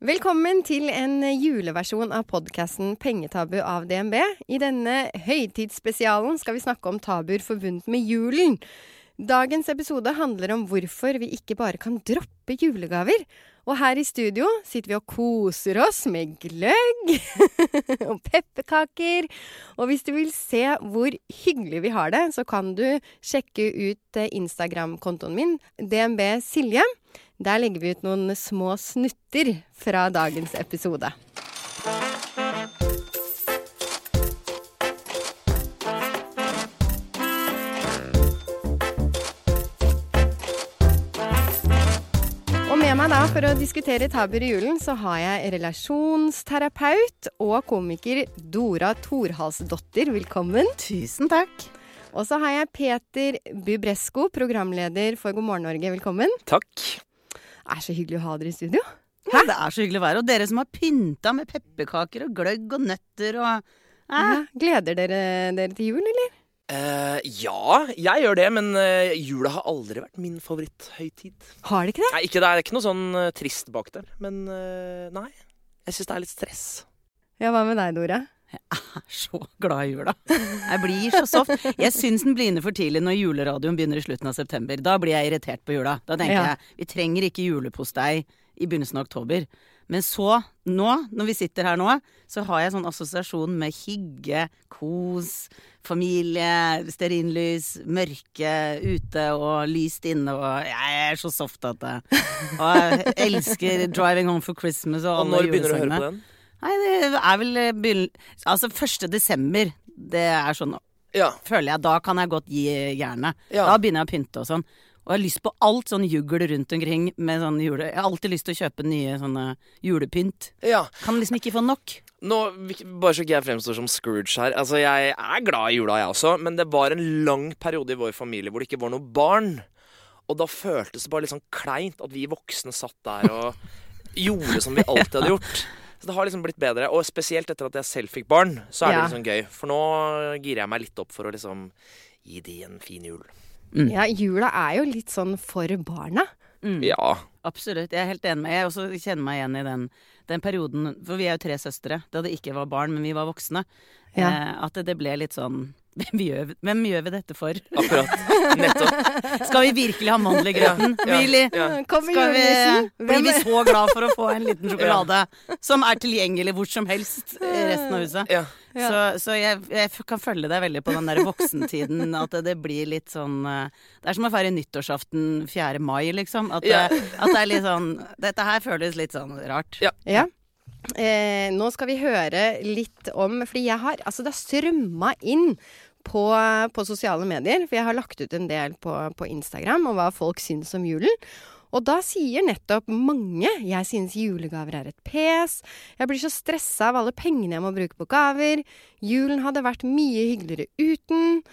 Velkommen til en juleversjon av podkasten Pengetabu av DNB. I denne høytidsspesialen skal vi snakke om tabuer forbundet med julen. Dagens episode handler om hvorfor vi ikke bare kan droppe julegaver. Og her i studio sitter vi og koser oss med gløgg og pepperkaker. Og hvis du vil se hvor hyggelig vi har det, så kan du sjekke ut Instagram-kontoen min, DNB Silje. Der legger vi ut noen små snutter fra dagens episode. Da for å diskutere tabuer i julen, så har jeg relasjonsterapeut og komiker Dora Thorhalsdottir. Velkommen. Tusen takk. Og så har jeg Peter Bubresko, programleder for God morgen Norge. Velkommen. Takk. Det er så hyggelig å ha dere i studio. Ja, det er så hyggelig å være. Og dere som har pynta med pepperkaker og gløgg og nøtter og Ja, gleder dere dere til jul, eller? Uh, ja, jeg gjør det, men uh, jula har aldri vært min favoritthøytid. Har det ikke det? Nei, ikke det er ikke noe sånn uh, trist bak der, men eh, nei. Jeg syns det er litt stress. Ja, hva med deg, Dora? Jeg er så glad i jula. Jeg blir så soft. Jeg syns den blir inne for tidlig når juleradioen begynner i slutten av september. Da blir jeg irritert på jula. Da tenker Ja. jeg vi trenger ikke julepostei i begynnelsen av oktober. Men så, nå, når vi sitter her nå, så har jeg sånn assosiasjon med hygge, kos, familie, stearinlys, mørke ute og lyst inne og Jeg er så soft at det Og jeg elsker 'Driving Home for Christmas' og Og alle når begynner du å høre på den? Nei, det er vel eh. Altså 1. desember. Det er sånn Ja. Føler jeg. Da kan jeg godt gi jernet. Ja. Da begynner jeg å pynte og sånn. Og jeg har lyst på alt sånn jugl rundt omkring med sånn jule... Jeg har alltid lyst til å kjøpe nye sånne julepynt. ja. Kan liksom ikke få nok. Nå, Bare så ikke jeg fremstår som Scrooge her. Altså, Jeg er glad i jula, jeg også, men det var en lang periode i vår familie hvor det ikke var noe barn. Og da føltes det bare litt sånn kleint at vi voksne satt der og gjorde som vi alltid hadde gjort. Så det har liksom blitt bedre. Og spesielt etter at jeg selv fikk barn, så er det liksom gøy. For nå girer jeg meg litt opp for å liksom gi de en fin jul. Mm. Ja, jula er jo litt sånn for barna. Mm. Ja. Absolutt. Jeg er helt enig med Jeg også kjenner meg igjen i den, den perioden For vi er jo tre søstre. Da det ikke var barn, men vi var voksne. Ja. Eh, at det, det ble litt sånn hvem gjør, hvem gjør vi dette for? Akkurat. Nettopp. Skal vi virkelig ha mandel i grøten? Ja, ja, ja. Skal vi, bli blir vi så glad for å få en liten sjokolade som er tilgjengelig hvor som helst i resten av huset? Ja. Ja. Så, så jeg, jeg kan følge deg veldig på den der voksentiden. At det, det blir litt sånn eh, Det er som å feire nyttårsaften 4. mai, liksom. At, Ja. det, at det er litt sånn Dette her føles litt sånn rart. Ja. Eh, nå skal vi høre litt om Fordi jeg har Altså, det har strømma inn på, på sosiale medier. For jeg har lagt ut en del på, på Instagram om hva folk syns om julen. Og da sier nettopp mange jeg synes julegaver er et pes. Jeg blir så stressa av alle pengene jeg må bruke på gaver. Julen hadde vært mye hyggeligere uten.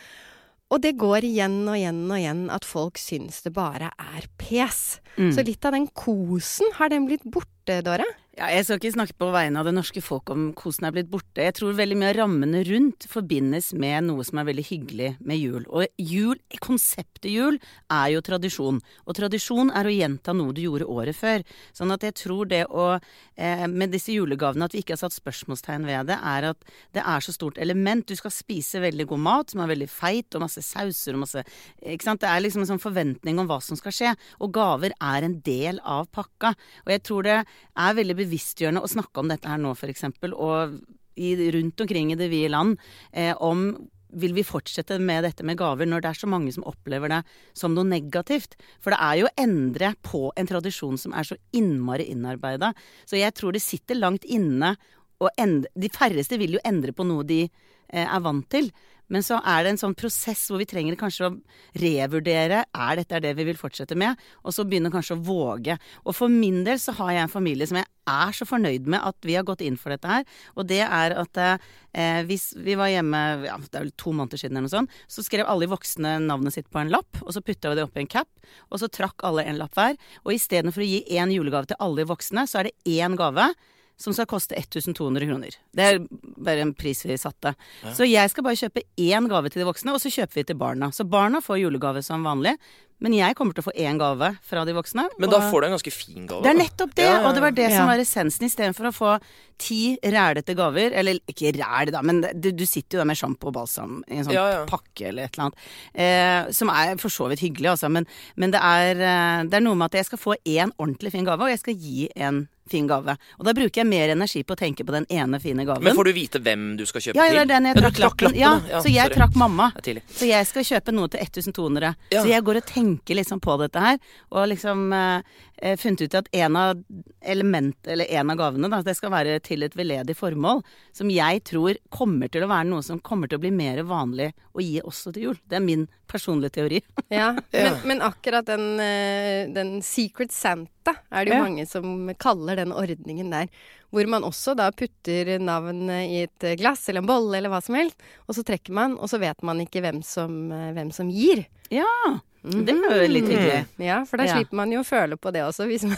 Og det går igjen og igjen og igjen at folk syns det bare er pes. Mm. Så litt av den kosen, har den blitt borte, Dora? Ja, jeg skal ikke snakke på vegne av det norske folk om kosen er blitt borte. Jeg tror veldig mye av rammene rundt forbindes med noe som er veldig hyggelig med jul. Og jul, konseptet jul er jo tradisjon. Og tradisjon er å gjenta noe du gjorde året før. Sånn at jeg tror det å eh, Med disse julegavene at vi ikke har satt spørsmålstegn ved det, er at det er så stort element. Du skal spise veldig god mat som er veldig feit, og masse sauser og masse Ikke sant. Det er liksom en sånn forventning om hva som skal skje. Og gaver er en del av pakka. Og jeg tror det er veldig bevisstgjørende å snakke om dette her nå, f.eks. Og i, rundt omkring i det vide land eh, om vil vi fortsette med dette med gaver når det er så mange som opplever det som noe negativt? For det er jo å endre på en tradisjon som er så innmari innarbeida. Så jeg tror det sitter langt inne å endre De færreste vil jo endre på noe de eh, er vant til. Men så er det en sånn prosess hvor vi trenger kanskje å revurdere er dette det vi vil fortsette med, og så begynne kanskje å våge. Og for min del så har jeg en familie som jeg er så fornøyd med at vi har gått inn for dette her. Og det er at eh, hvis vi var hjemme ja, det er vel to måneder siden eller noe sånt, så skrev alle de voksne navnet sitt på en lapp, og så putta vi det oppi en cap, og så trakk alle en lapp hver. Og istedenfor å gi én julegave til alle de voksne, så er det én gave som skal koste 1200 kroner. Det er bare en pris vi satte. Så jeg skal bare kjøpe én gave til de voksne, og så kjøper vi til barna. Så barna får julegave som vanlig, Men jeg kommer til å få én gave fra de voksne. Men da får du en ganske fin gave. Det er nettopp det, Ja, ja, ja. og det var det Ja. som var essensen. Istedenfor å få ti rælete gaver, eller ikke ræl, da, men du, du sitter jo der med sjampo og balsam i en sånn Ja, ja. pakke eller et eller annet. Eh, som er for så vidt hyggelig, altså, men, men det, er, eh, det er noe med at jeg skal få én ordentlig fin gave, og jeg skal gi en fin gave. Og da bruker jeg mer energi på å tenke på den ene fine gaven. Men får du vite hvem du skal kjøpe ja, til? det er den jeg trakk lappen. Ja, ja. så jeg sorry. trakk mamma. Så jeg skal kjøpe noe til 1200. Ja. Så jeg går og tenker liksom på dette her, og liksom eh, eh, funnet ut at en av element, eller en av gavene, da, det skal være til et veldedig formål, som jeg tror kommer til å være noe som kommer til å bli mer vanlig å gi også til jul. Det er min personlige teori. Ja. Men, men akkurat den, eh, den Secret Santa er det jo Ja. mange som kaller den ordningen der. Hvor man også da putter navnet i et glass eller en bolle eller hva som helst. Og så trekker man, og så vet man ikke hvem som, eh, hvem som gir. Ja, det er jo litt hyggelig. Ja, for da Ja. slipper man jo å føle på det også. Hvis man,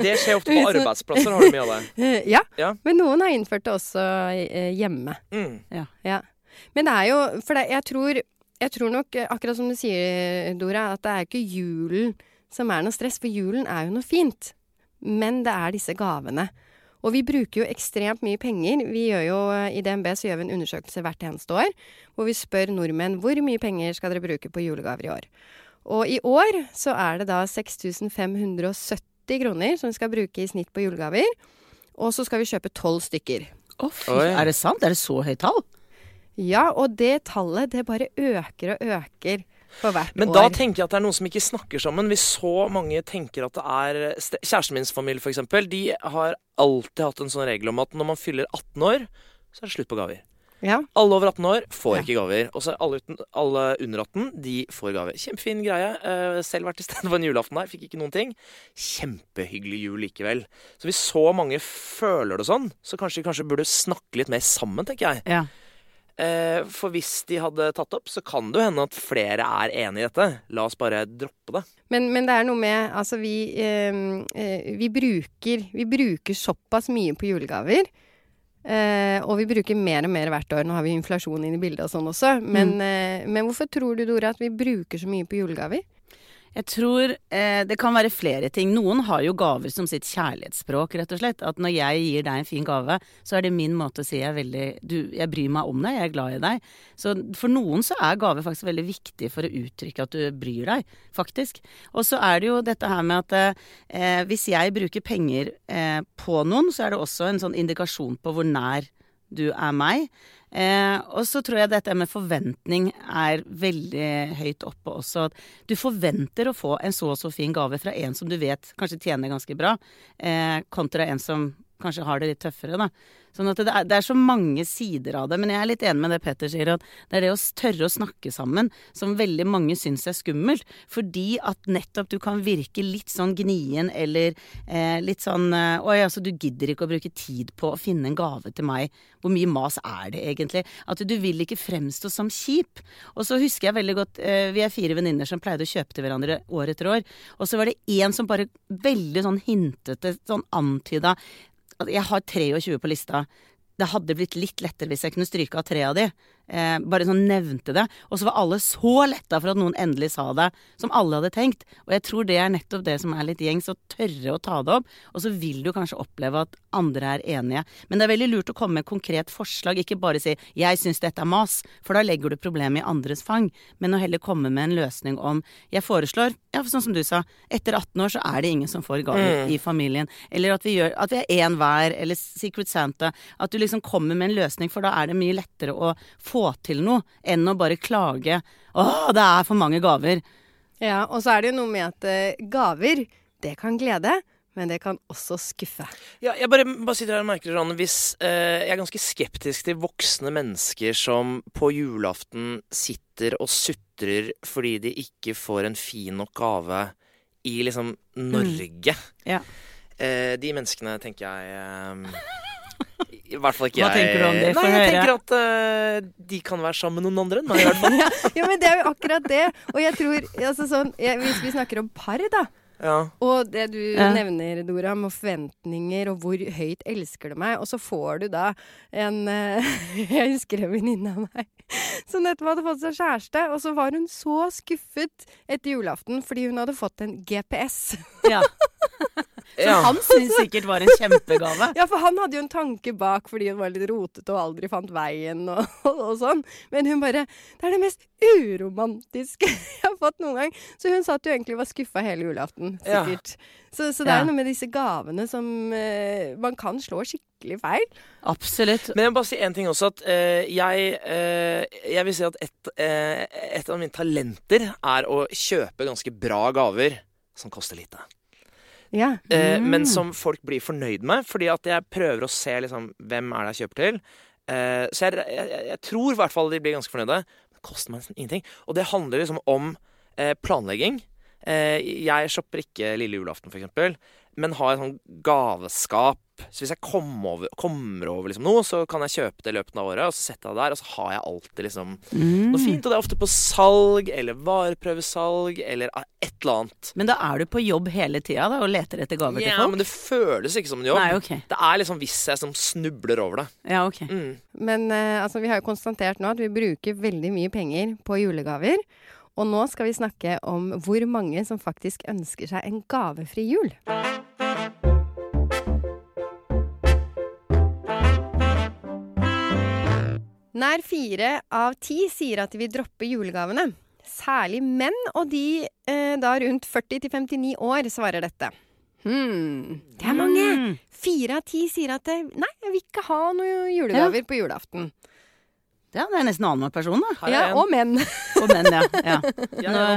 Det skjer ofte på arbeidsplasser, har du mye av det. ja. Ja. men noen har innført det også eh, hjemme. Mm. Ja. Men det er jo For det, jeg, tror, jeg tror nok, eh, akkurat som du sier, Dora, at det er ikke julen som er noe stress. For julen er jo noe fint. Men det er disse gavene. Og vi bruker jo ekstremt mye penger. Vi gjør jo, eh, I DNB så gjør vi en undersøkelse hvert eneste år hvor vi spør nordmenn hvor mye penger skal dere bruke på julegaver i år. Og i år så er det da 6570 kroner som vi skal bruke i snitt på julegaver. Og så skal vi kjøpe tolv stykker. Å, fy, Oi. er det sant? Er det så høyt tall? Ja, og det tallet det bare øker og øker Men år. da tenker jeg at det er noen som ikke snakker sammen. Hvis så mange tenker at det er ste- Kjæresten mins familie, for eksempel, de har alltid hatt en sånn regel om at når man fyller 18 år, så er det slutt på gaver. ja. Alle over 18 år får Ja. ikke gaver. Og så alle, uten, alle under 18 de får gave. Kjempefin greie. Eh, selv vært til stede på en julaften der, fikk ikke noen ting. Kjempehyggelig jul likevel. Så hvis så mange føler det sånn, så kanskje vi kanskje burde snakke litt mer sammen, tenker jeg. Ja. Eh, for hvis de hadde tatt opp, så kan det jo hende at flere er enig i dette. La oss bare droppe det. Men, men det er noe med Altså, vi, eh, eh, vi, bruker, vi bruker såpass mye på julegaver. Eh, og vi bruker mer og mer hvert år. Nå har vi inflasjon inn i bildet og sånn også. Men, eh, men hvorfor tror du, Dora, at vi bruker så mye på julegaver? Jeg tror eh, det kan være flere ting. Noen har jo gaver som sitt kjærlighetsspråk, rett og slett. At når jeg gir deg en fin gave, så er det min måte å si jeg veldig du, Jeg bryr meg om deg, jeg er glad i deg. Så for noen så er gave faktisk veldig viktig for å uttrykke at du bryr deg, faktisk. Og så er det jo dette her med at eh, hvis jeg bruker penger eh, på noen, så er det også en sånn indikasjon på hvor nær du er meg. Eh, og så tror jeg dette med forventning er veldig høyt oppe også. Du forventer å få en så og så fin gave fra en som du vet kanskje tjener ganske bra, eh, kontra en som kanskje har det litt tøffere, da. Sånn at det er, det er så mange sider av det. Men jeg er litt enig med det Petter sier, at det er det å tørre å snakke sammen som veldig mange syns er skummelt. Fordi at nettopp du kan virke litt sånn gnien eller eh, litt sånn eh, Oi, altså du gidder ikke å bruke tid på å finne en gave til meg. Hvor mye mas er det egentlig? At du vil ikke fremstå som kjip. Og så husker jeg veldig godt eh, Vi er fire venninner som pleide å kjøpe til hverandre år etter år. Og så var det én som bare veldig sånn hintete, sånn antyda jeg har 23 på lista. Det hadde blitt litt lettere hvis jeg kunne stryke av tre av de. Eh, bare sånn nevnte det. Og så var alle så letta for at noen endelig sa det, som alle hadde tenkt. Og jeg tror det er nettopp det som er litt gjengs, å tørre å ta det opp. Og så vil du kanskje oppleve at andre er enige. Men det er veldig lurt å komme med et konkret forslag, ikke bare si 'jeg syns dette er mas', for da legger du problemet i andres fang. Men å heller komme med en løsning om 'jeg foreslår', ja, for sånn som du sa, etter 18 år så er det ingen som får gaver Mm. i familien. Eller at vi gjør at vi er én hver, eller Secret Santa. At du liksom kommer med en løsning, for da er det mye lettere å få til noe enn å bare klage 'Å, det er for mange gaver'. Ja, og så er det jo noe med at eh, gaver, det kan glede, men det kan også skuffe. Ja, jeg bare, bare sitter her og merker sånn Hvis eh, Jeg er ganske skeptisk til voksne mennesker som på julaften sitter og sutrer fordi de ikke får en fin nok gave i liksom Norge. Ja. Eh, de menneskene tenker jeg eh, I hvert fall ikke Hva jeg tenker du om det? Nei, jeg høre. tenker at uh, de kan være sammen med noen andre enn meg. i hvert fall ja, men det er jo akkurat det. Og jeg tror altså sånn, jeg, Hvis vi snakker om par, da. Ja. Og det du Ja. nevner, Dora, med forventninger og hvor høyt elsker du meg, og så får du da en uh, Jeg husker en venninne av meg som nettopp hadde fått seg kjæreste, og så var hun så skuffet etter julaften fordi hun hadde fått en GPS. Ja. Som Ja. han syntes sikkert var en kjempegave. Ja, for han hadde jo en tanke bak fordi hun var litt rotete og aldri fant veien og, og, og sånn. Men hun bare Det er det mest uromantiske jeg har fått noen gang. Så hun sa at du egentlig var skuffa hele julaften, Ja. Så, så det er Ja. noe med disse gavene som eh, Man kan slå skikkelig feil. Absolutt. Men jeg må bare si en ting også. At eh, jeg, eh, jeg vil si at et, eh, et av mine talenter er å kjøpe ganske bra gaver som koster lite. Ja. Eh, Mm. Men som folk blir fornøyd med, fordi at jeg prøver å se liksom, hvem er det jeg kjøper til. Eh, så jeg, jeg, jeg, jeg tror i hvert fall de blir ganske fornøyde. Det koster meg nesten ingenting. Og det handler liksom om eh, planlegging. Eh, jeg shopper ikke lille julaften, for eksempel, men har et sånn gaveskap. Så hvis jeg kommer over, kommer over liksom noe, så kan jeg kjøpe det i løpet av året, og så setter jeg det der, og så har jeg alltid liksom Mm. noe fint. Og det er ofte på salg, eller vareprøvesalg, eller et eller annet. Men da er du på jobb hele tida og leter etter gaver til Ja, men det føles ikke som en jobb. Nei, okay. Det er liksom hvis jeg som snubler over det. Ja, ok. Mm. Men uh, altså, vi har jo konstatert nå at vi bruker veldig mye penger på julegaver. Og nå skal vi snakke om hvor mange som faktisk ønsker seg en gavefri jul. Nær fire av ti sier at de vil droppe julegavene. Særlig menn, og de eh, da rundt 40-59 år svarer dette. Hmm, det er mange! Mm. Fire av ti sier at det, nei, jeg vil ikke ha noen julegaver på julaften. Ja, det er nesten annenhver person, da. Ja, og menn. Og menn, ja. ja.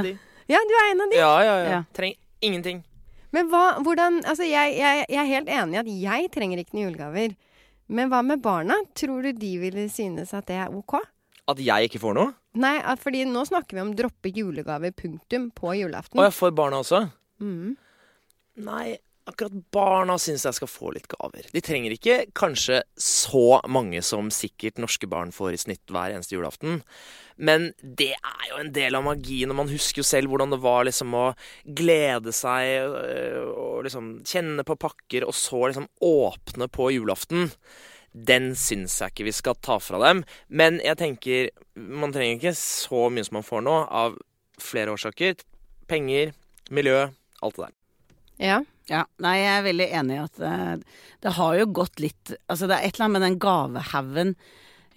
De. Ja, du er en av de. Ja, ja, ja. Ja. Trenger ingenting. Men hva, hvordan Altså, jeg, jeg, jeg er helt enig i at jeg trenger ikke noen julegaver. Men hva med barna? Tror du de ville synes at det er ok? At jeg ikke får noe? Nei, at- fordi nå snakker vi om droppe julegaver, punktum, på julaften. Og jeg får barna også? Mm. Nei, akkurat barna syns jeg skal få litt gaver. De trenger ikke kanskje så mange som sikkert norske barn får i snitt hver eneste julaften. Men det er jo en del av magien, og man husker jo selv hvordan det var liksom å glede seg øh, og liksom kjenne på pakker, og så liksom åpne på julaften. Den syns jeg ikke vi skal ta fra dem. Men jeg tenker man trenger ikke så mye som man får nå, av flere årsaker. Penger, miljø, alt det der. Ja. Ja, nei, jeg er veldig enig i at det, det har jo gått litt Altså, det er et eller annet med den gavehaugen.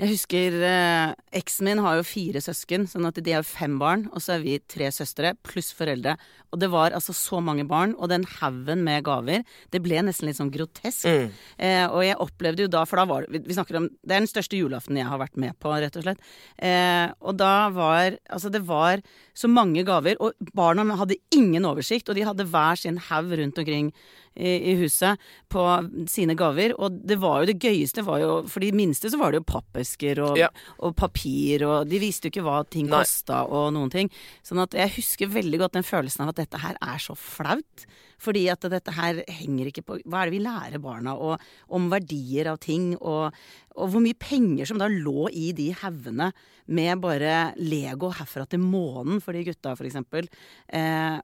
Jeg husker eh, eksen min har jo fire søsken, sånn at de har fem barn, og så er vi tre søstre pluss foreldre. Og det var altså så mange barn, og den haugen med gaver, det ble nesten litt sånn grotesk. Mm. Eh, og jeg opplevde jo da, for da var det vi snakker om, Det er den største julaften jeg har vært med på, rett og slett. Eh, og da var Altså, det var så mange gaver, og barna hadde ingen oversikt, og de hadde hver sin haug rundt omkring i, i huset på sine gaver. Og det var jo det gøyeste var jo For de minste så var det jo pappesker og, Ja. og papir, og de viste jo ikke hva ting kosta og noen ting. Sånn at jeg husker veldig godt den følelsen av at dette her er så flaut. Fordi at dette her henger ikke på Hva er det vi lærer barna og, om verdier av ting? Og, og hvor mye penger som da lå i de haugene med bare Lego herfra til månen for de gutta, for eksempel. Eh,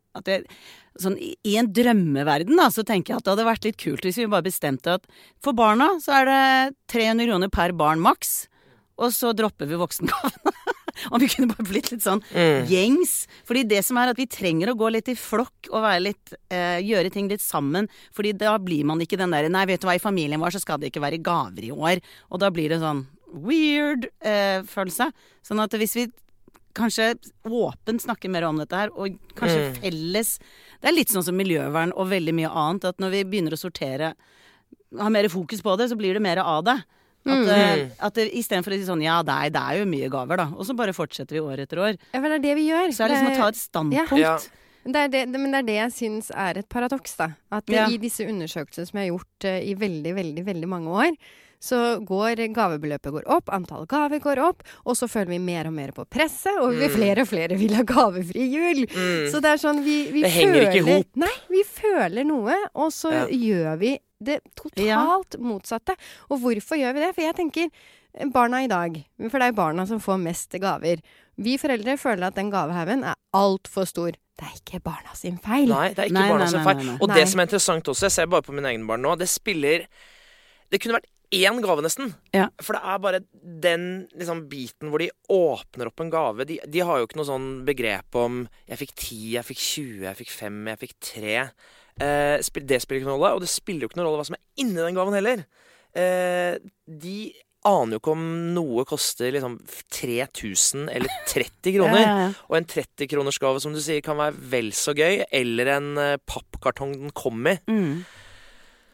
sånn, I en drømmeverden da, så tenker jeg at det hadde vært litt kult hvis vi bare bestemte at for barna så er det 300 kroner per barn maks. Og så dropper vi voksengavene. Om vi kunne bare blitt litt sånn Mm. gjengs. Fordi det som er at vi trenger å gå litt i flokk og være litt, eh, gjøre ting litt sammen. Fordi da blir man ikke den derre Nei, vet du hva, i familien vår så skal det ikke være gaver i år. Og da blir det sånn weird eh, følelse. Sånn at hvis vi kanskje åpent snakker mer om dette her, og kanskje Mm. felles Det er litt sånn som miljøvern og veldig mye annet. At når vi begynner å sortere, ha mer fokus på det, så blir det mer av det. At, Mm. eh, at Istedenfor å si sånn ja, det er, det er jo mye gaver, da. Og så bare fortsetter vi år etter år. ja, for det er det vi gjør. Så er det liksom å ta et standpunkt. Ja. Det er det, men det er det jeg syns er et paradoks, da. At Ja. i disse undersøkelsene som jeg har gjort uh, i veldig, veldig, veldig mange år, så går gavebeløpet går opp, antall gaver går opp, og så føler vi mer og mer på presset, og vi Mm. flere og flere vil ha gavefri jul. Mm. Så det er sånn vi, vi Det henger ikke i hop. Nei, vi føler noe, og så Ja. gjør vi det totalt motsatte. Og hvorfor gjør vi det? For jeg tenker eh, barna i dag, for det er barna som får mest gaver. Vi foreldre føler at den gavehaugen er altfor stor. det er ikke barna sin feil. Nei, det er ikke Nei, barna nei, sin feil. nei, nei. Og Nei. det som er interessant også, jeg ser bare på mine egne barn nå, det spiller Det kunne vært én gave, nesten. Ja. For det er bare den liksom, biten hvor de åpner opp en gave. De, de har jo ikke noe sånn begrep om 'jeg fikk 10, jeg fikk 20, jeg fikk 5, jeg fikk 3'. Eh, det spiller ikke noen rolle, og det spiller jo ikke noen rolle hva som er inni den gaven heller. Eh, de aner jo ikke om noe koster liksom 3000 eller 30 kroner. Ja, ja, ja. Og en 30-kronersgave, som du sier, kan være vel så gøy. Eller en eh, pappkartong den kom i. Mm.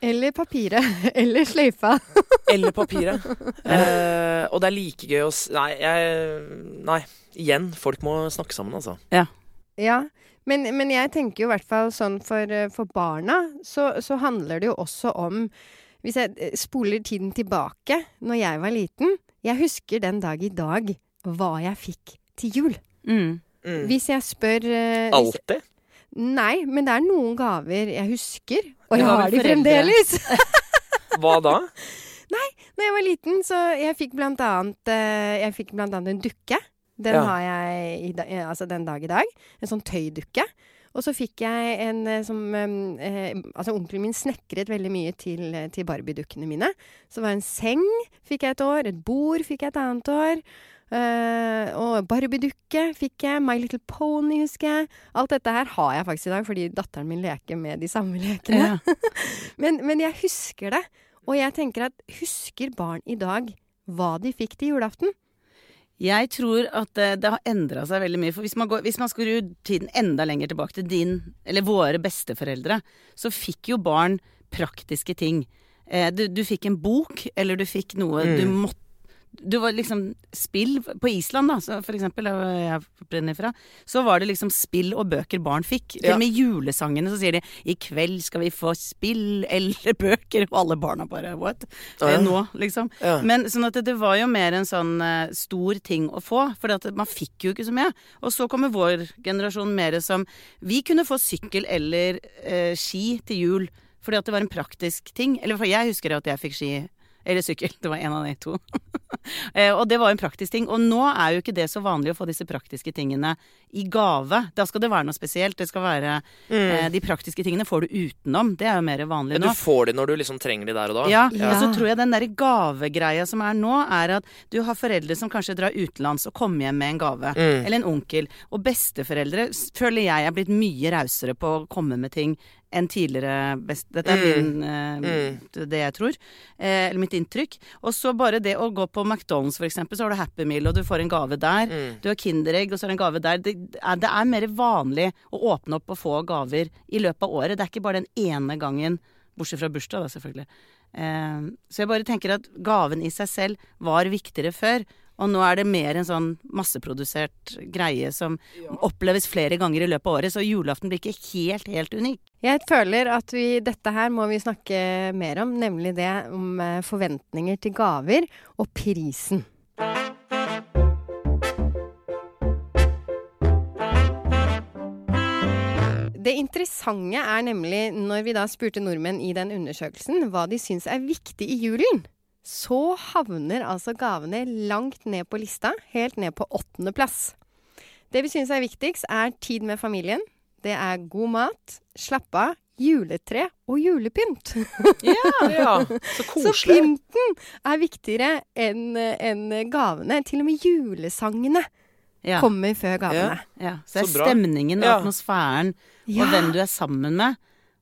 Eller papiret. Eller sløyfa. Eller papiret. eh, og det er like gøy å s... Nei, jeg Nei. Igjen, folk må snakke sammen, altså. Ja, men, men jeg tenker jo i hvert fall sånn for, eh, for barna, så, så handler det jo også om Hvis jeg eh, spoler tiden tilbake, når jeg var liten Jeg husker den dag i dag hva jeg fikk til jul. Mm. Mm. Hvis jeg spør uh, Alltid? Nei, men det er noen gaver jeg husker. Og jeg har de fremdeles! Hva da? Nei, Når jeg var liten, så jeg fikk blant annet uh, Jeg fikk blant annet en dukke. Den Ja. har jeg da- eh, altså den dag i dag. En sånn tøydukke. Og så fikk jeg en eh, som eh, Altså onkelen min snekret veldig mye til, eh, til Barbie-dukkene mine. Så det var en seng fikk jeg et år. Et bord fikk jeg et annet år. Uh, og Barbie-dukke fikk jeg. My Little Pony husker jeg. Alt dette her har jeg faktisk i dag, fordi datteren min leker med de samme lekene. Ja. Men, men jeg husker det. Og jeg tenker at husker barn i dag hva de fikk til julaften? Jeg tror at eh, det har endra seg veldig mye. For hvis man, går, hvis man skrur tiden enda lenger tilbake til din, eller våre besteforeldre, så fikk jo barn praktiske ting. Eh, du, du fikk en bok, eller du fikk noe Mm. du måtte du var liksom spill På Island, da, for eksempel, der jeg brenner fra, så var det liksom spill og bøker barn fikk. Til Ja. og med julesangene så sier de 'I kveld skal vi få spill eller bøker', og alle barna bare 'what?' Ja. Eh, Nå, liksom. Men sånn at det, det var jo mer en sånn uh, stor ting å få, for man fikk jo ikke så mye. Og så kommer vår generasjon mer som Vi kunne få sykkel eller uh, ski til jul fordi at det var en praktisk ting. Eller for jeg husker at jeg fikk ski eller sykkel. Det var en av de to. eh, og det var en praktisk ting. Og nå er jo ikke det så vanlig å få disse praktiske tingene i gave. Da skal det være noe spesielt. Det skal være eh, De praktiske tingene får du utenom. Det er jo mer vanlig Men nå. du får de når du liksom trenger de der og da? Ja, Ja. og så tror jeg den derre gavegreia som er nå, er at du har foreldre som kanskje drar utenlands og kommer hjem med en gave. Mm. Eller en onkel. Og besteforeldre føler jeg er blitt mye rausere på å komme med ting enn tidligere best... Dette er Mm. min, uh, Mm. det jeg tror. Eh, eller mitt inntrykk. Og så bare det å gå på McDonald's, for eksempel, så har du Happy Meal, og du får en gave der. Mm. Du har Kinderegg, og så er det en gave der. Det er, det er mer vanlig å åpne opp og få gaver i løpet av året. Det er ikke bare den ene gangen, bortsett fra bursdag, da, selvfølgelig. Eh, så jeg bare tenker at gaven i seg selv var viktigere før. Og nå er det mer en sånn masseprodusert greie som oppleves flere ganger i løpet av året. Så julaften blir ikke helt, helt unik. Jeg føler at vi, dette her må vi snakke mer om, nemlig det om eh, forventninger til gaver og prisen. Det interessante er nemlig, når vi da spurte nordmenn i den undersøkelsen hva de syns er viktig i julen, så havner altså gavene langt ned på lista, helt ned på åttendeplass. Det vi syns er viktigst, er tid med familien. Det er god mat, slappe av, juletre og julepynt. Ja, ja. Så koselig. Så pynten er viktigere enn en gavene. Til og med julesangene Ja. kommer før gavene. ja. Så det er stemningen og Ja. atmosfæren Ja. og hvem du er sammen med.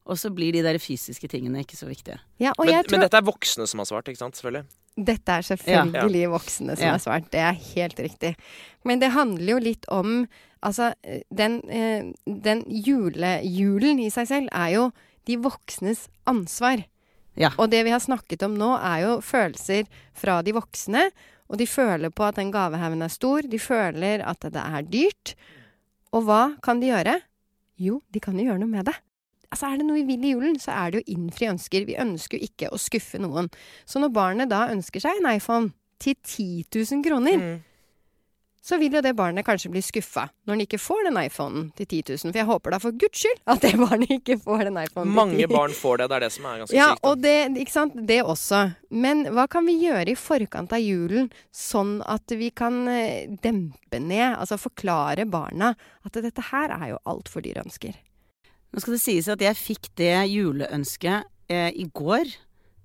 Og så blir de der fysiske tingene ikke så viktige. Ja, og Men, tror men dette er voksne som har svart, ikke sant? Selvfølgelig. Dette er selvfølgelig voksne som Ja. har svart. Det er helt riktig. Men det handler jo litt om Altså, den, eh, den julejulen i seg selv er jo de voksnes ansvar. Ja. Og det vi har snakket om nå, er jo følelser fra de voksne. Og de føler på at den gavehaugen er stor. De føler at det er dyrt. Og hva kan de gjøre? Jo, de kan jo gjøre noe med det. Altså Er det noe vi vil i julen, så er det jo innfri ønsker. Vi ønsker jo ikke å skuffe noen. Så når barnet da ønsker seg en iPhone til 10 000 kroner, Mm. så vil jo det barnet kanskje bli skuffa når den ikke får den iPhonen til 10 000. For jeg håper da for guds skyld at det barnet ikke får den iPhonen Mange til 10 000. barn får det. Det er det som er ganske Ja, sykt. Ja, og det, ikke sant? det også. Men hva kan vi gjøre i forkant av julen, sånn at vi kan eh, dempe ned, altså forklare barna at dette her er jo altfor dyre ønsker. Nå skal det sies at jeg fikk det juleønsket eh, i går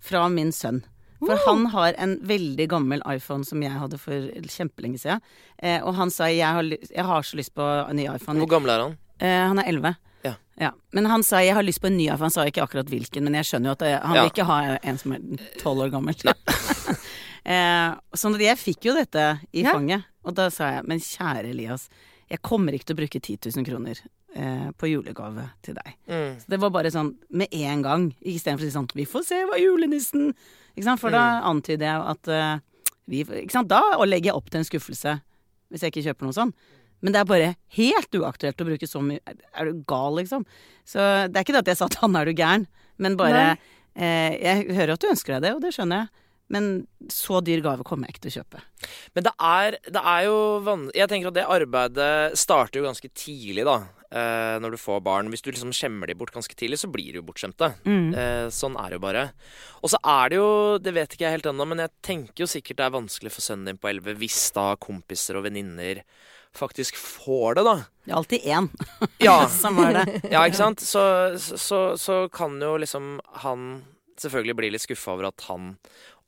fra min sønn. For Wow. han har en veldig gammel iPhone som jeg hadde for kjempelenge siden. Eh, og han sa jeg har, jeg har så lyst på en ny iPhone. Hvor gammel er han? Eh, han er 11. Ja. Men han sa jeg har lyst på en ny iPhone. Han sa ikke akkurat hvilken, men jeg skjønner jo at jeg, han Ja. vil ikke ha en som er 12 år gammel. eh, sånn at jeg fikk jo dette i Ja. fanget. Og da sa jeg men kjære Elias, jeg kommer ikke til å bruke 10 000 kroner eh, på julegave til deg. Mm. Så det var bare sånn med en gang, istedenfor å si sånn Vi får se hva julenissen Ikke sant? For da antyder jeg at uh, vi Ikke sant? Da legger jeg opp til en skuffelse hvis jeg ikke kjøper noe sånn. Men det er bare helt uaktuelt å bruke så mye. Er du gal, liksom? Så det er ikke det at jeg sa til han er du gæren, men bare eh, Jeg hører at du ønsker deg det, og det skjønner jeg. Men så dyr gave kommer jeg ikke til å kjøpe. Men det er, det er jo vanskelig Jeg tenker at det arbeidet starter jo ganske tidlig, da. Eh, når du får barn. Hvis du liksom skjemmer de bort ganske tidlig, så blir de jo bortskjemte. Mm. Eh, sånn er det jo bare. Og så er det jo, det vet ikke jeg helt ennå, men jeg tenker jo sikkert det er vanskelig for sønnen din på 11 hvis da kompiser og venninner faktisk får det, da. Det er alltid én Ja, som er det. ja ikke sant? Så, så, så kan jo liksom han selvfølgelig bli litt skuffa over at han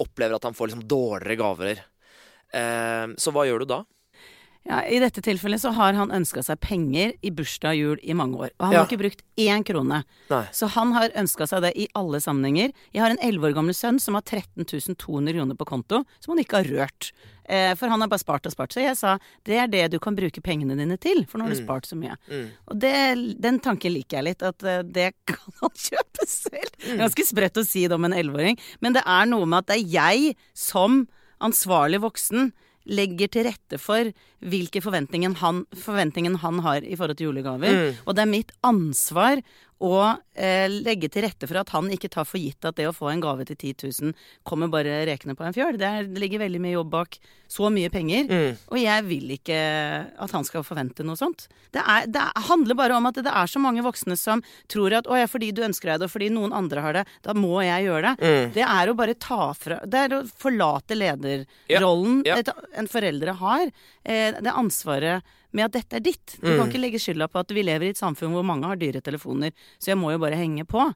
opplever at han får liksom dårligere gaver. Eh, så hva gjør du da? Ja, I dette tilfellet så har han ønska seg penger i bursdag og jul i mange år. Og han Ja. har ikke brukt én krone. Nei. Så han har ønska seg det i alle sammenhenger. Jeg har en elleve år gammel sønn som har 13 200 kroner på konto, som han ikke har rørt. Eh, for han har bare spart og spart. Så jeg sa det er det du kan bruke pengene dine til, for nå har du Mm. spart så mye. Mm. Og det, den tanken liker jeg litt, at eh, det kan han kjøpe selv. Er ganske sprøtt å si det om en elleveåring, men det er noe med at det er jeg som ansvarlig voksen legger til rette for hvilke forventninger han, forventningen han har i forhold til julegaver. Mm. Og det er mitt ansvar å eh, legge til rette for at han ikke tar for gitt at det å få en gave til 10 000 kommer bare rekende på en fjøl. Det, er, det ligger veldig mye jobb bak så mye penger. Mm. Og jeg vil ikke at han skal forvente noe sånt. Det, er, det er- handler bare om at det er så mange voksne som tror at å ja, fordi du ønsker deg det, og fordi noen andre har det, da må jeg gjøre det. Mm. Det er å bare ta fra Det er å forlate lederrollen Ja, ja. et, en foreldre har. Eh, det ansvaret med at dette er ditt. Du Mm. kan ikke legge skylda på at vi lever i et samfunn hvor mange har dyre telefoner, så jeg må jo bare henge på.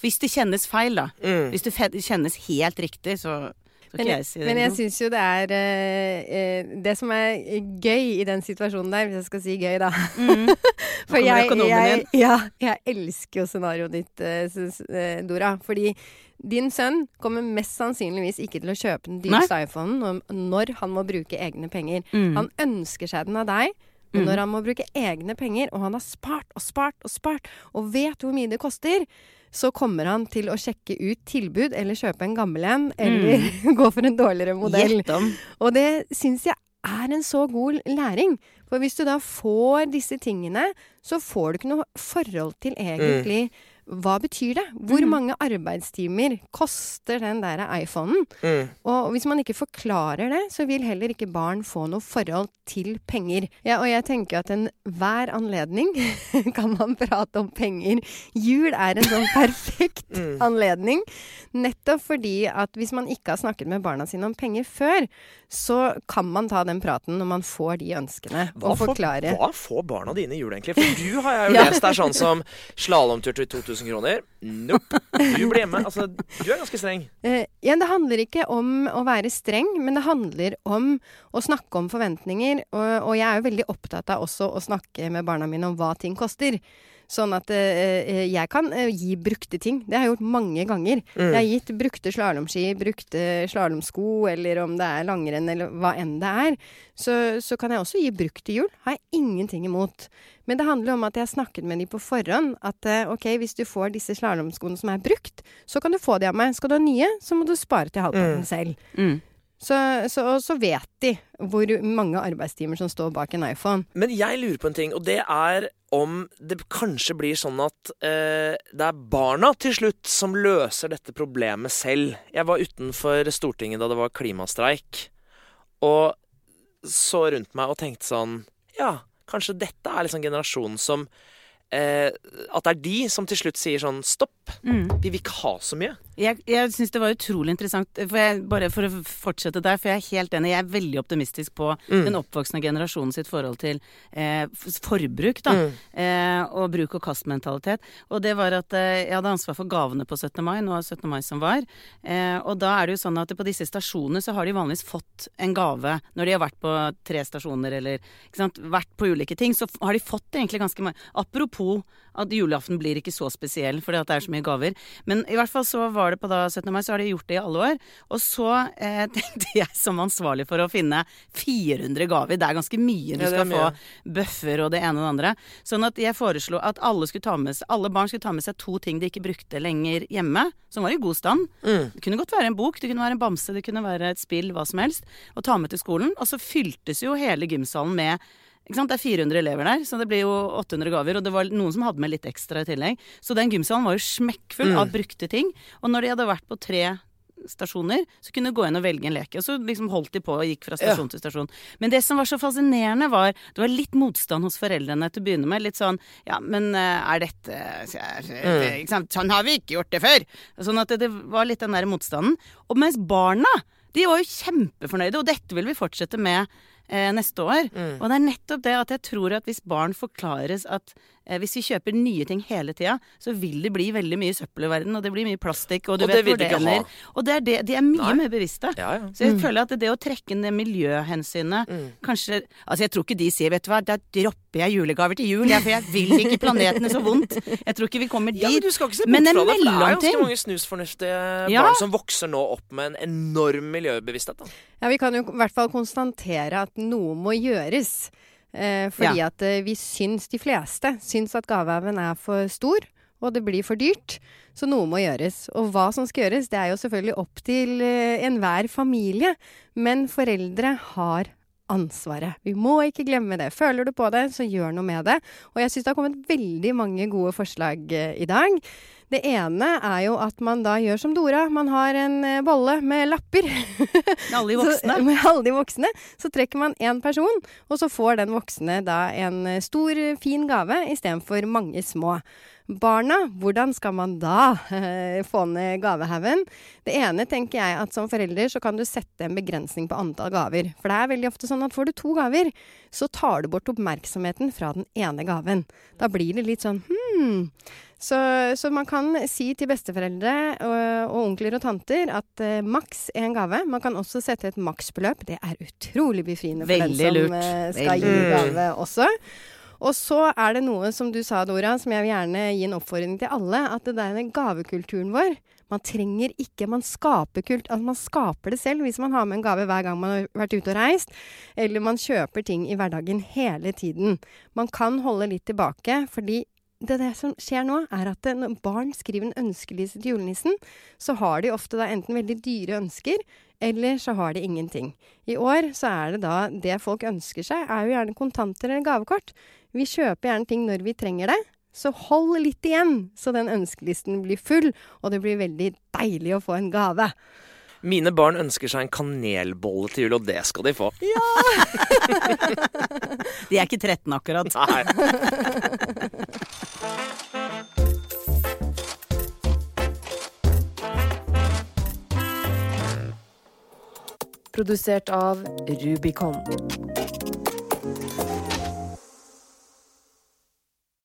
Hvis det kjennes feil, da. Mm. Hvis det kjennes helt riktig, så Men, jeg si men jeg syns jo det er eh, eh, Det som er gøy i den situasjonen der, hvis jeg skal si gøy, da Mm. For jeg, jeg, ja, jeg elsker jo scenarioet ditt, eh, eh, Dora. Fordi din sønn kommer mest sannsynligvis ikke til å kjøpe den dyreste iPhonen når- når han må bruke egne penger. Mm. Han ønsker seg den av deg. Men Mm. når han må bruke egne penger, og han har spart og spart og spart, og vet hvor mye det koster, så kommer han til å sjekke ut tilbud, eller kjøpe en gammel en, eller gå for en dårligere modell. Og det syns jeg er en så god læring. For hvis du da får disse tingene, så får du ikke noe forhold til egentlig hva betyr det? Hvor Mm. mange arbeidstimer koster den der iPhonen? Mm. Og hvis man ikke forklarer det, så vil heller ikke barn få noe forhold til penger. Ja, og jeg tenker at enhver anledning kan man prate om penger. Jul er en sånn perfekt Mm. anledning. Nettopp fordi at hvis man ikke har snakket med barna sine om penger før, så kan man ta den praten når man får de ønskene, Hva og får, forklare. hva får barna dine i jul, egentlig? For du har jeg jo Ja. lest er sånn som slalåmtur til 2000 kroner. Nope. Du blir hjemme. Altså, du er ganske streng. Uh, ja, det handler ikke om å være streng, men det handler om å snakke om forventninger. Og, og jeg er jo veldig opptatt av også å snakke med barna mine om hva ting koster. Sånn at eh, eh, jeg kan eh, gi brukte ting. Det har jeg gjort mange ganger. Mm. Jeg har gitt brukte slalåmski, brukte slalåmsko, eller om det er langrenn, eller hva enn det er. Så, så kan jeg også gi brukte hjul. Har jeg ingenting imot. Men det handler om at jeg har snakket med dem på forhånd. At eh, ok, hvis du får disse slalåmskoene som er brukt, så kan du få de av meg. Skal du ha nye, så må du spare til halvparten Mm. selv. Mm. Så, så, og så vet de hvor mange arbeidstimer som står bak en iPhone. Men jeg lurer på en ting, og det er om det kanskje blir sånn at eh, det er barna til slutt som løser dette problemet selv. Jeg var utenfor Stortinget da det var klimastreik, og så rundt meg og tenkte sånn Ja, kanskje dette er liksom generasjonen som eh, At det er de som til slutt sier sånn Stopp, Mm. vi vil ikke ha så mye. Jeg, jeg syns det var utrolig interessant, for jeg, bare for å fortsette der, for jeg er helt enig. Jeg er veldig optimistisk på Mm. den oppvoksende generasjonen sitt forhold til eh, forbruk, da. Mm. Eh, og bruk- og kastmentalitet. Og det var at eh, jeg hadde ansvar for gavene på 17. mai, nå er 17. mai som var. Eh, og da er det jo sånn at på disse stasjonene så har de vanligvis fått en gave når de har vært på tre stasjoner eller vært på ulike ting. Så har de fått egentlig ganske mange Apropos at julaften blir ikke så spesiell fordi at det er så mye gaver. Men i hvert fall så var det på da 17. mai, så har de gjort det i alle år. Og så eh, tenkte jeg som ansvarlig for å finne 400 gaver. Det er ganske mye du Ja, skal mye. få bøffer og det ene og det andre. Sånn at jeg foreslo at alle, ta med, seg- alle barn skulle ta med seg to ting de ikke brukte lenger hjemme, som var i god stand. Mm. Det kunne godt være en bok, det kunne være en bamse, det kunne være et spill, hva som helst. Og ta med til skolen. Og så fyltes jo hele gymsalen med? Det er 400 elever der, så det blir jo 800 gaver. Og det var noen som hadde med litt ekstra i tillegg. Så den gymsalen var jo smekkfull Mm. av brukte ting. Og når de hadde vært på tre stasjoner, så kunne du gå inn og velge en leke. Og så liksom holdt de på og gikk fra stasjon til stasjon. Men det som var så fascinerende, var Det var litt motstand hos foreldrene til å begynne med. Litt sånn Ja, men eh, er dette Mm. ikke sant? Sånn har vi ikke gjort det før! Sånn at det, det var litt den der motstanden. Og mens barna, de var jo kjempefornøyde, og dette vil vi fortsette med eh, neste år. Mm. Og det er nettopp det at jeg tror at hvis barn forklares at eh, hvis vi kjøper nye ting hele tida, så vil det bli veldig mye søppel i verden, og det blir mye plastikk, og du Og vet hvor det ender. Og det er det, de er mye Nei. mer bevisste. Ja, ja. Så jeg føler at det å trekke ned miljøhensynet Mm. Kanskje Altså, jeg tror ikke de sier 'vet du hva, da dropper jeg julegaver til jul', jeg, for jeg vil ikke planetene så vondt. Jeg tror ikke vi kommer Ja, men dit. du skal ikke se Men bort en fra det, for det er jo ganske mange snusfornuftige Ja. barn som vokser nå opp med en enorm miljøbevissthet. Da. Ja, Vi kan jo i hvert fall konstatere at noe må gjøres. Eh, fordi Ja. at eh, vi syns, de fleste, syns at gavehaugen er for stor, og det blir for dyrt. Så noe må gjøres. Og hva som skal gjøres, det er jo selvfølgelig opp til eh, enhver familie. Men foreldre har ansvaret. Vi må ikke glemme det. Føler du på det, så gjør noe med det. Og jeg syns det har kommet veldig mange gode forslag eh, i dag. Det ene er jo at man da gjør som Dora. Man har en eh, bolle med lapper. Med Alle de voksne. Så, med alle de voksne. Så trekker man én person, og så får den voksne da en eh, stor, fin gave istedenfor mange små. Barna, hvordan skal man da eh, få ned gavehaugen? Det ene tenker jeg at som forelder så kan du sette en begrensning på antall gaver. For det er veldig ofte sånn at får du to gaver, så tar du bort oppmerksomheten fra den ene gaven. Da blir det litt sånn hm. Så, så man kan si til besteforeldre og, og onkler og tanter at eh, maks én gave. Man kan også sette et maksbeløp. Det er utrolig befriende for Veldig den som lurt. eh, skal Veldig gi lurt. gave også. Og så er det noe som du sa, Dora, som jeg vil gjerne gi en oppfordring til alle. At det der med gavekulturen vår Man trenger ikke Man skaper kult Altså man skaper det selv hvis man har med en gave hver gang man har vært ute og reist. Eller man kjøper ting i hverdagen hele tiden. Man kan holde litt tilbake, fordi det, det som skjer nå, er at når barn skriver en ønskeliste til julenissen, så har de ofte da enten veldig dyre ønsker, eller så har de ingenting. I år så er det da det folk ønsker seg, er jo gjerne kontanter eller gavekort. Vi kjøper gjerne ting når vi trenger det. Så hold litt igjen, så den ønskelisten blir full, og det blir veldig deilig å få en gave. Mine barn ønsker seg en kanelbolle til jul, og det skal de få. Ja! De er ikke 13 akkurat. Nei. Produsert av Rubicon.